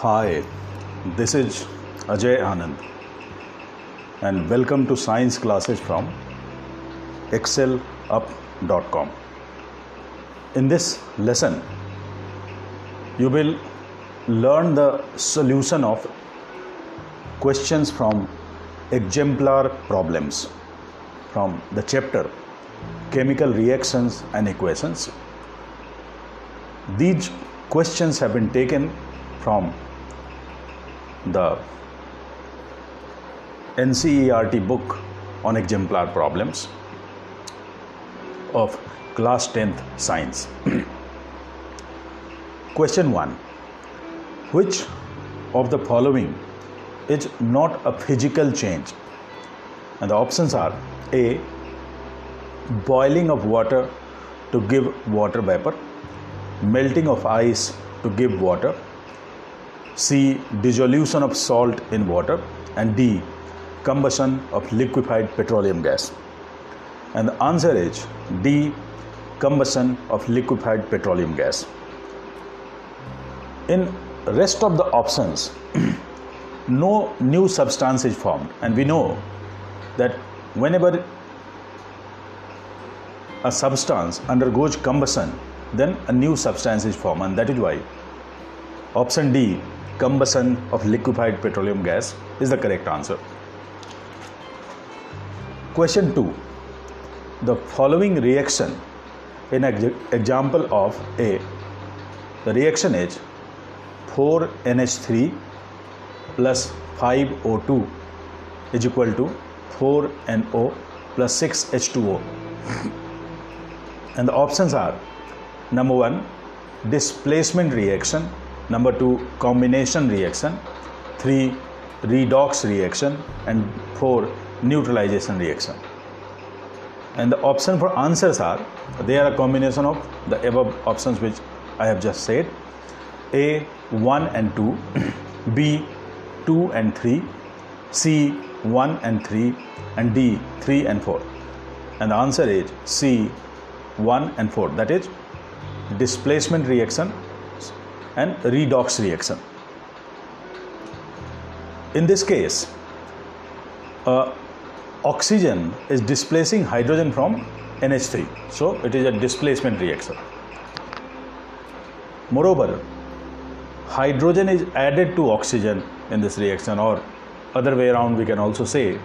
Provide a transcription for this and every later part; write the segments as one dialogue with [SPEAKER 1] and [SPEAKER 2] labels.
[SPEAKER 1] Hi, this is Ajay Anand, and welcome to science classes from excellup.com. In this lesson, you will learn the solution of questions from exemplar problems from the chapter Chemical Reactions and Equations. These questions have been taken from the NCERT book on exemplar problems of class 10th science. Question 1 Which of the following is not a physical change? And the options are A. Boiling of water to give water vapor, melting of ice to give water, C. Dissolution of salt in water, and D. Combustion of liquefied petroleum gas. And the answer is D. Combustion of liquefied petroleum gas. In rest of the options, no new substance is formed, and we know that whenever a substance undergoes combustion, then a new substance is formed, and that is why option D, combustion of liquefied petroleum gas, is the correct answer. Question 2 The following reaction in ex- example of A, the reaction is 4NH3 plus 5O2 is equal to 4NO plus 6H2O. and the options are number 1 displacement reaction, number 2 combination reaction, 3 redox reaction. And 4 neutralization reaction. And the option for answers are they are a combination of the above options which I have just said. A 1 and 2, B 2 and 3, C 1 and 3, and D 3 and 4. And the answer is C 1 and 4 that is displacement reaction and redox reaction. In this case, uh, oxygen is displacing hydrogen from NH3, so it is a displacement reaction. Moreover, hydrogen is added to oxygen in this reaction, or other way around, we can also say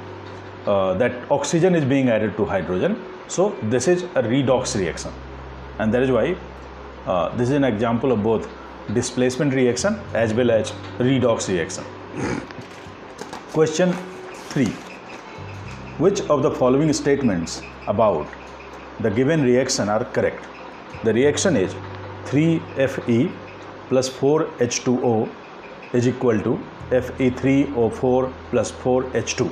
[SPEAKER 1] uh, that oxygen is being added to hydrogen. So, this is a redox reaction, and that is why uh, this is an example of both displacement reaction as well as redox reaction. Question 3 Which of the following statements about the given reaction are correct? The reaction is 3Fe plus 4H2O is equal to Fe3O4 plus 4H2.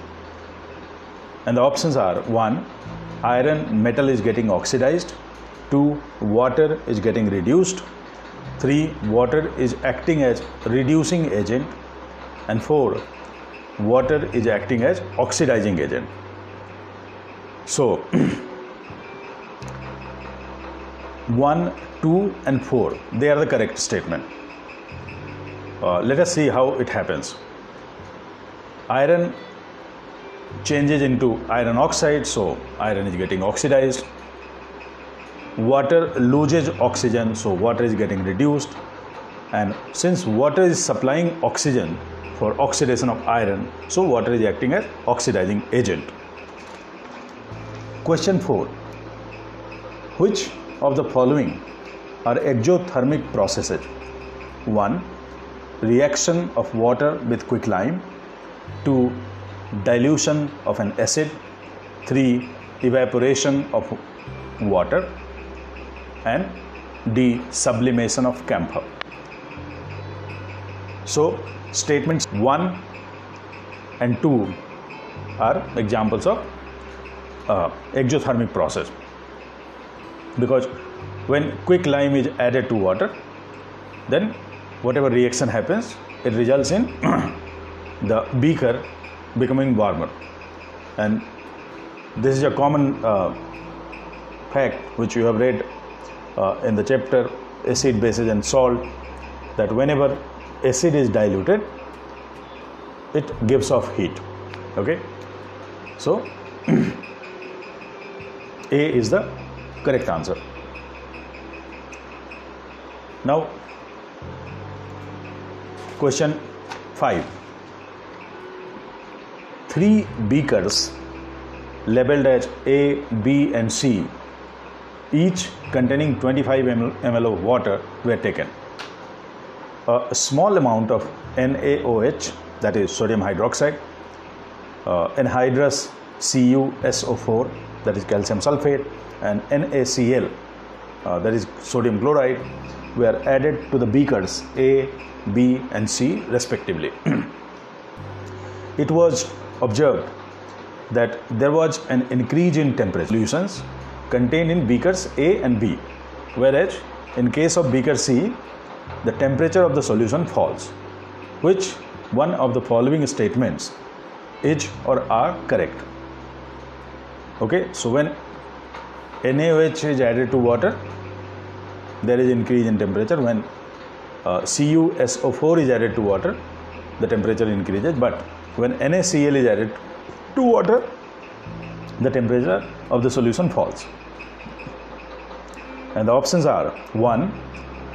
[SPEAKER 1] And the options are 1. Iron metal is getting oxidized, 2. Water is getting reduced, 3. Water is acting as reducing agent, and 4. Water is acting as oxidizing agent. So, 1, 2, and 4 they are the correct statement. Uh, let us see how it happens. Iron changes into iron oxide, so iron is getting oxidized. Water loses oxygen, so water is getting reduced. And since water is supplying oxygen for oxidation of iron, so water is acting as oxidizing agent. Question 4 Which of the following are exothermic processes? 1. Reaction of water with quicklime. 2. Dilution of an acid. 3. Evaporation of water. And D. Sublimation of camphor. So, statements 1 and 2 are examples of uh, exothermic process because when quicklime is added to water then whatever reaction happens it results in the beaker becoming warmer and this is a common uh, fact which you have read uh, in the chapter acid bases and salt that whenever acid is diluted it gives off heat okay? So a is the correct answer. Now question 5 three beakers labeled as a b and c each containing 25 ml of water were taken a small amount of NaOH, that is sodium hydroxide, uh, anhydrous CuSO4, that is calcium sulfate, and NaCl, uh, that is sodium chloride, were added to the beakers A, B, and C respectively. it was observed that there was an increase in temperature solutions contained in beakers A and B, whereas in case of beaker C, the temperature of the solution falls. Which one of the following statements is or are correct? Okay, so when NaOH is added to water, there is increase in temperature. When uh, CuSO4 is added to water, the temperature increases. But when NaCl is added to water, the temperature of the solution falls. And the options are 1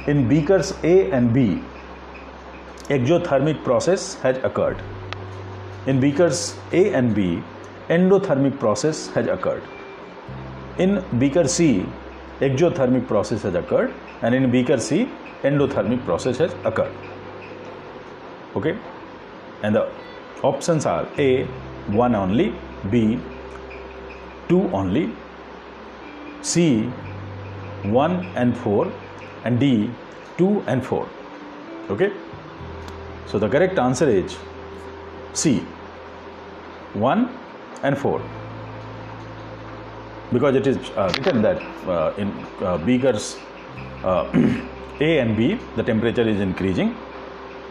[SPEAKER 1] in beakers A and B, exothermic process has occurred. In beakers A and B, endothermic process has occurred. In beaker C, exothermic process has occurred, and in beaker C, endothermic process has occurred. Okay, and the options are A 1 only, B 2 only, C 1 and 4, and D 2 and 4. Okay. So the correct answer is C 1 and 4 because it is uh, written that uh, in uh, beakers uh, A and B the temperature is increasing.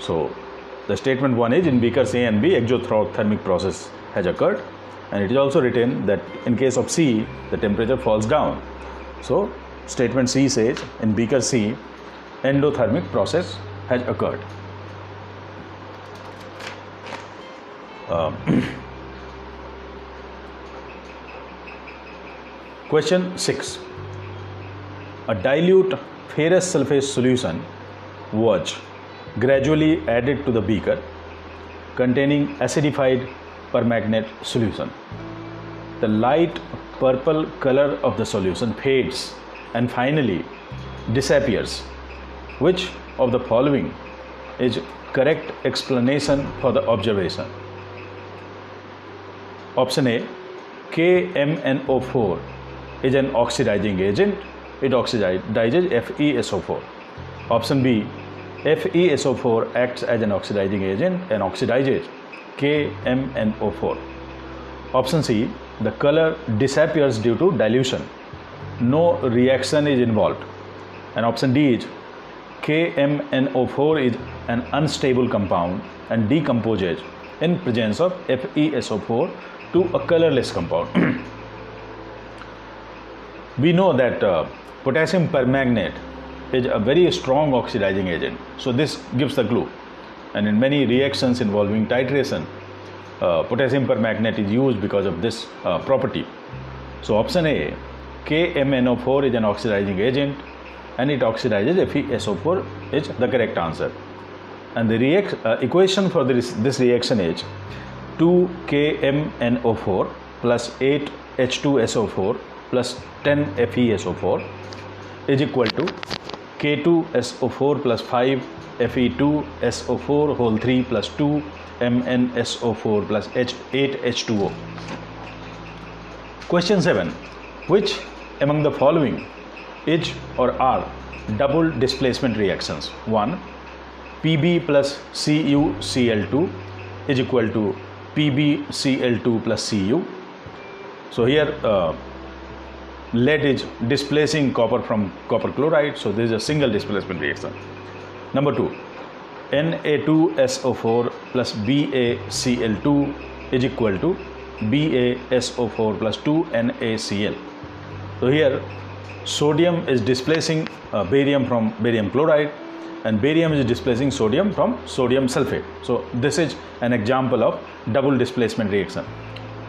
[SPEAKER 1] So the statement 1 is in beakers A and B exothermic process has occurred and it is also written that in case of C the temperature falls down. So Statement C says in beaker C, endothermic process has occurred. Uh, question 6. A dilute ferrous sulfate solution was gradually added to the beaker containing acidified permanganate solution. The light purple color of the solution fades and finally disappears. Which of the following is correct explanation for the observation? Option A KMNO4 is an oxidizing agent, it oxidizes FeSO4. Option B FeSO4 acts as an oxidizing agent and oxidizes KMNO4. Option C the color disappears due to dilution no reaction is involved. And option D is KMNO4 is an unstable compound and decomposes in presence of FeSO4 to a colorless compound. we know that uh, potassium permanganate is a very strong oxidizing agent. So this gives the clue. And in many reactions involving titration, uh, potassium permanganate is used because of this uh, property. So option A KMNO4 is an oxidizing agent and it oxidizes FeSO4 is the correct answer. And the react, uh, equation for this, this reaction is 2KMNO4 plus 8H2SO4 plus 10 FeSO4 is equal to K2SO4 plus 5 Fe2SO4 whole 3 plus 2 MnSO4 plus H8H2O. Question 7. Which among the following is or are double displacement reactions. 1. Pb plus CuCl2 is equal to PbCl2 plus Cu. So here uh, lead is displacing copper from copper chloride. So this is a single displacement reaction. Number 2. Na2SO4 plus BaCl2 is equal to BaSO4 plus 2NaCl. So here sodium is displacing uh, barium from barium chloride and barium is displacing sodium from sodium sulfate. So this is an example of double displacement reaction.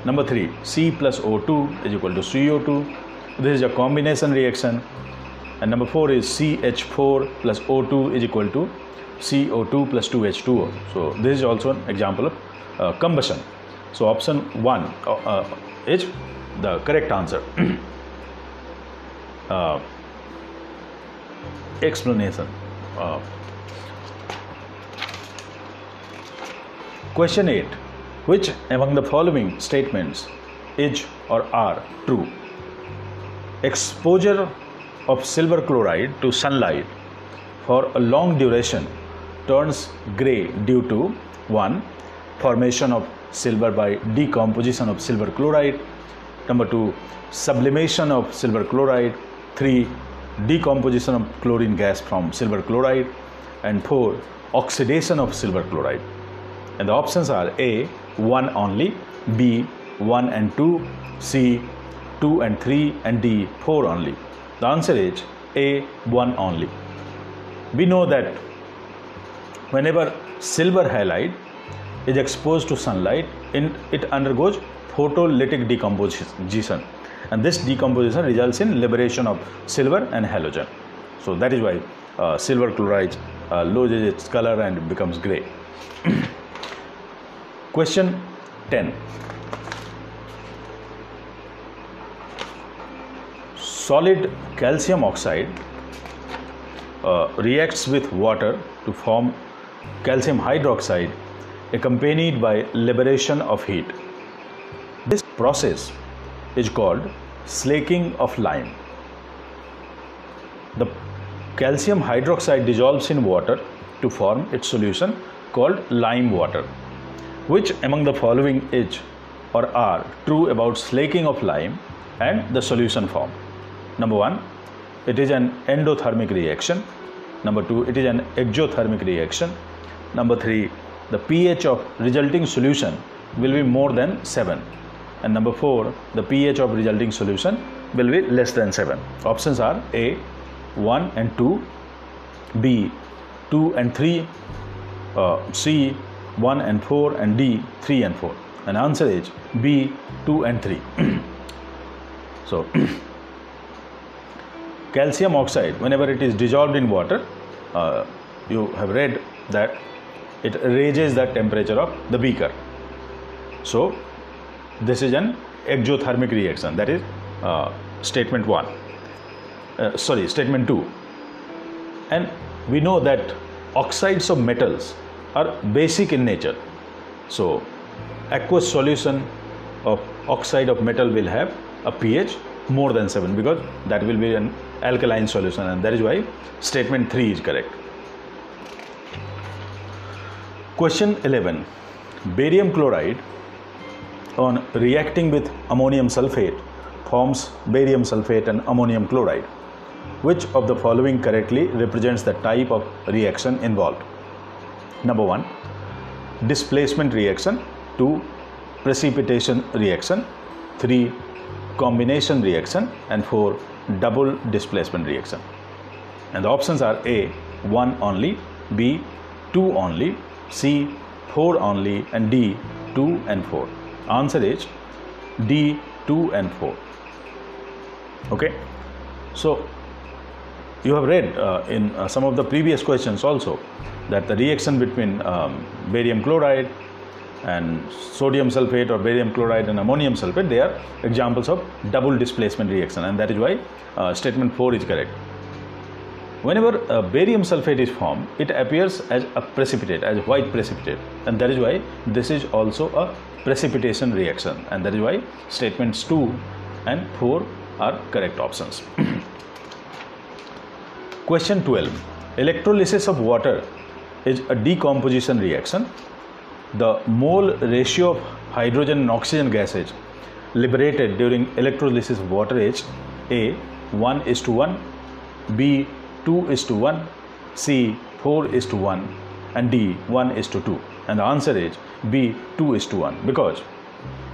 [SPEAKER 1] Number 3 C plus O2 is equal to CO2. This is a combination reaction. And number 4 is CH4 plus O2 is equal to CO2 plus 2H2O. So this is also an example of uh, combustion. So option 1 uh, uh, is the correct answer. uh, explanation. Uh, question 8. Which among the following statements is or are true? Exposure of silver chloride to sunlight for a long duration turns gray due to 1. Formation of silver by decomposition of silver chloride. Number 2. Sublimation of silver chloride. 3. Decomposition of chlorine gas from silver chloride. And 4. Oxidation of silver chloride. And the options are A. 1 only. B. 1 and 2. C. 2 and 3. And D. 4 only. The answer is A. 1 only. We know that whenever silver halide is exposed to sunlight, it undergoes photolytic decomposition and this decomposition results in liberation of silver and halogen. So that is why uh, silver chloride uh, loses its color and becomes gray. Question 10. Solid calcium oxide uh, reacts with water to form calcium hydroxide accompanied by liberation of heat. This process is called slaking of lime. The calcium hydroxide dissolves in water to form its solution called lime water. Which among the following is or are true about slaking of lime and the solution form? Number one, it is an endothermic reaction. Number two, it is an exothermic reaction. Number three, the pH of resulting solution will be more than 7. And number 4, the pH of resulting solution will be less than 7. Options are A, 1 and 2, B, 2 and 3, uh, C, 1 and 4, and D, 3 and 4. And answer is B, 2 and 3. so, calcium oxide, whenever it is dissolved in water, uh, you have read that it raises the temperature of the beaker. So, this is an exothermic reaction that is uh, statement 1 uh, sorry statement 2 and we know that oxides of metals are basic in nature. So aqueous solution of oxide of metal will have a pH more than 7 because that will be an alkaline solution and that is why statement 3 is correct. Question 11 Barium chloride on reacting with ammonium sulfate forms barium sulfate and ammonium chloride. Which of the following correctly represents the type of reaction involved? Number 1 displacement reaction, 2 precipitation reaction, 3 combination reaction, and 4 double displacement reaction. And the options are A 1 only, B 2 only, C 4 only and D 2 and 4. Answer is D 2 and 4. Okay. So you have read uh, in uh, some of the previous questions also that the reaction between um, barium chloride and sodium sulfate or barium chloride and ammonium sulfate they are examples of double displacement reaction and that is why uh, statement 4 is correct Whenever barium sulfate is formed, it appears as a precipitate, as white precipitate, and that is why this is also a precipitation reaction, and that is why statements 2 and 4 are correct options. Question 12 Electrolysis of water is a decomposition reaction. The mole ratio of hydrogen and oxygen gases liberated during electrolysis of water is A 1 is to 1, B 2 is to 1, C 4 is to 1 and D 1 is to 2 and the answer is B 2 is to 1 because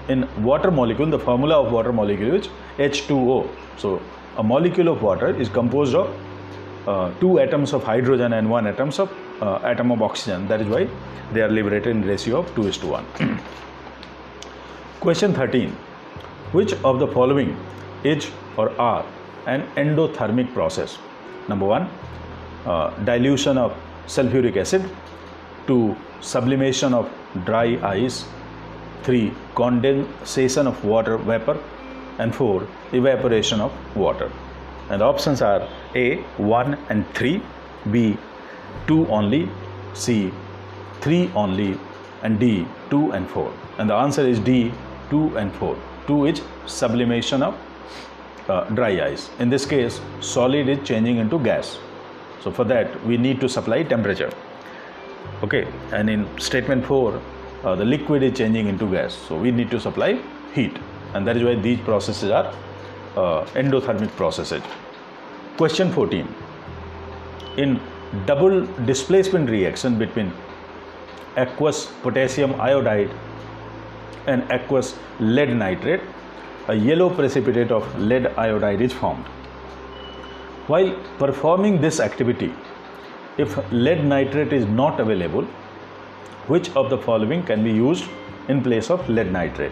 [SPEAKER 1] in water molecule the formula of water molecule is H2O so a molecule of water is composed of uh, two atoms of hydrogen and one atoms of uh, atom of oxygen. That is why they are liberated in ratio of 2 is to 1. Question 13. Which of the following is or are an endothermic process? Number one, uh, dilution of sulfuric acid. Two, sublimation of dry ice. Three, condensation of water vapor. And four, evaporation of water. And the options are A 1 and 3, B 2 only, C 3 only, and D 2 and 4. And the answer is D 2 and 4. 2 is sublimation of uh, dry ice. In this case, solid is changing into gas. So for that, we need to supply temperature. Okay, and in statement 4, uh, the liquid is changing into gas. So we need to supply heat, and that is why these processes are uh, endothermic processes. Question 14. In double displacement reaction between aqueous potassium iodide and aqueous lead nitrate, a yellow precipitate of lead iodide is formed. While performing this activity, if lead nitrate is not available, which of the following can be used in place of lead nitrate?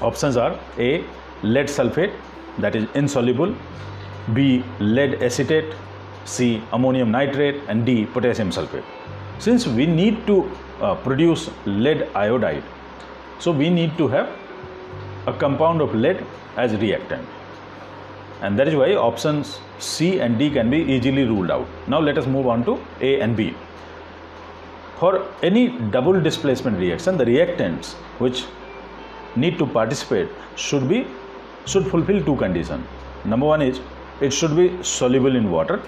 [SPEAKER 1] Options are A. Lead sulfate that is insoluble, B. Lead acetate, C. Ammonium nitrate, and D. Potassium sulfate. Since we need to uh, produce lead iodide, so we need to have a compound of lead as reactant. And that is why options C and D can be easily ruled out. Now let us move on to A and B. For any double displacement reaction, the reactants which need to participate should be should fulfill two conditions. Number one is it should be soluble in water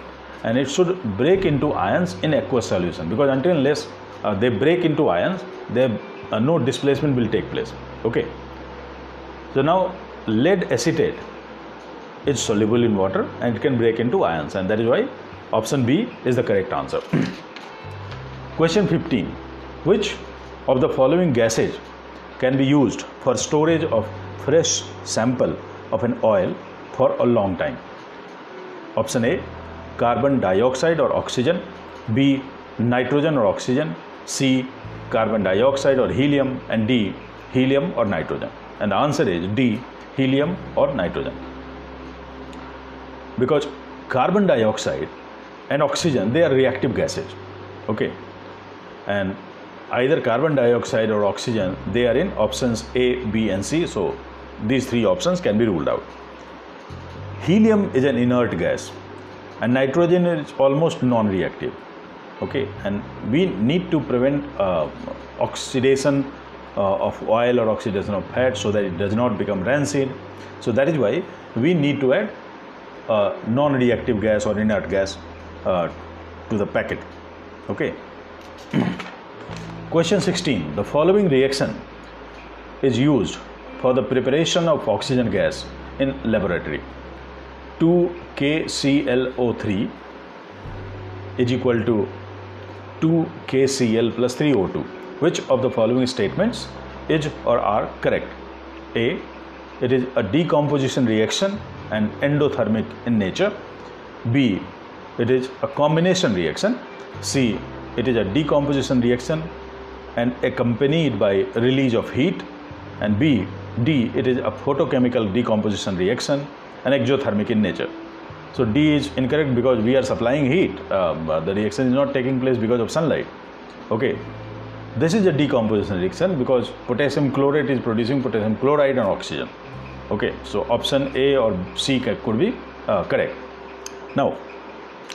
[SPEAKER 1] and it should break into ions in aqueous solution because until unless uh, they break into ions, they, uh, no displacement will take place. Okay. So now lead acetate is soluble in water and it can break into ions and that is why option B is the correct answer. Question 15. Which of the following gases can be used for storage of fresh sample of an oil for a long time? Option A carbon dioxide or oxygen, B nitrogen or oxygen, C carbon dioxide or helium, and D helium or nitrogen. And the answer is D helium or nitrogen. Because carbon dioxide and oxygen they are reactive gases. Okay, and either carbon dioxide or oxygen they are in options A, B, and C. So these three options can be ruled out. Helium is an inert gas and nitrogen is almost non-reactive okay and we need to prevent uh, oxidation uh, of oil or oxidation of fat so that it does not become rancid so that is why we need to add uh, non-reactive gas or inert gas uh, to the packet okay question 16 the following reaction is used for the preparation of oxygen gas in laboratory 2KClO3 is equal to 2KCl plus 3O2. Which of the following statements is or are correct? A. It is a decomposition reaction and endothermic in nature. B. It is a combination reaction. C. It is a decomposition reaction and accompanied by release of heat. And B. D. It is a photochemical decomposition reaction and exothermic in nature. So D is incorrect because we are supplying heat. Um, the reaction is not taking place because of sunlight. Okay. This is a decomposition reaction because potassium chlorate is producing potassium chloride and oxygen. Okay. So option A or C could be uh, correct. Now,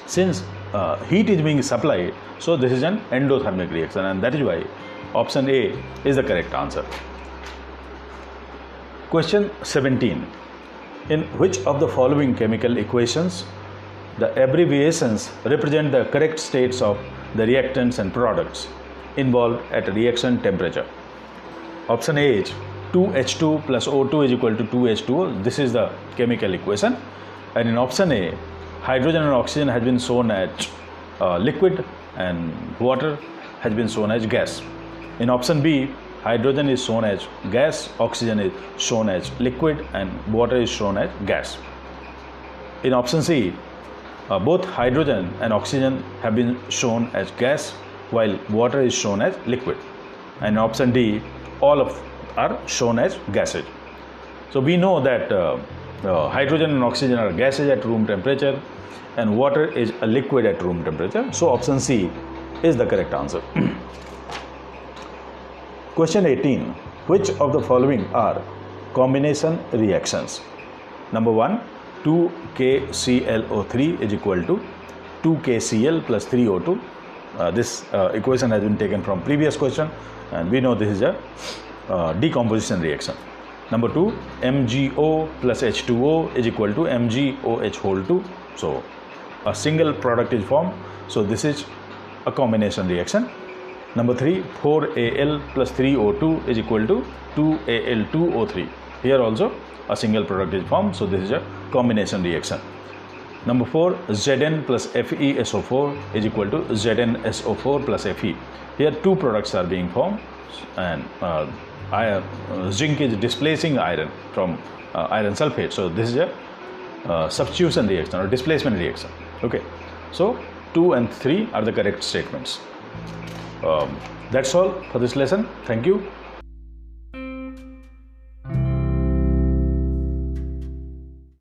[SPEAKER 1] since uh, heat is being supplied, so this is an endothermic reaction and that is why option A is the correct answer. Question 17 in which of the following chemical equations the abbreviations represent the correct states of the reactants and products involved at reaction temperature? Option A is 2H2 plus O2 is equal to 2H2O. This is the chemical equation. And in option A, hydrogen and oxygen has been shown as uh, liquid and water has been shown as gas. In option B, hydrogen is shown as gas, oxygen is shown as liquid, and water is shown as gas. In option C, uh, both hydrogen and oxygen have been shown as gas while water is shown as liquid and option d all of are shown as gases. So we know that uh, uh, hydrogen and oxygen are gases at room temperature and water is a liquid at room temperature. So option c is the correct answer. Question 18 which of the following are combination reactions? Number 1 2KClO3 is equal to 2KCl plus 3O2. Uh, this uh, equation has been taken from previous question and we know this is a uh, decomposition reaction. Number 2 MgO plus H2O is equal to MgOH whole 2. So a single product is formed. So this is a combination reaction. Number 3 4Al plus 3O2 is equal to 2Al2O3. Here also a single product is formed. So this is a combination reaction. Number 4 Zn plus FeSO4 is equal to ZnSO4 plus Fe. Here two products are being formed and uh, iron, uh, zinc is displacing iron from uh, iron sulfate. So this is a uh, substitution reaction or displacement reaction. Okay. So 2 and 3 are the correct statements. Um, that's all for this lesson. Thank you.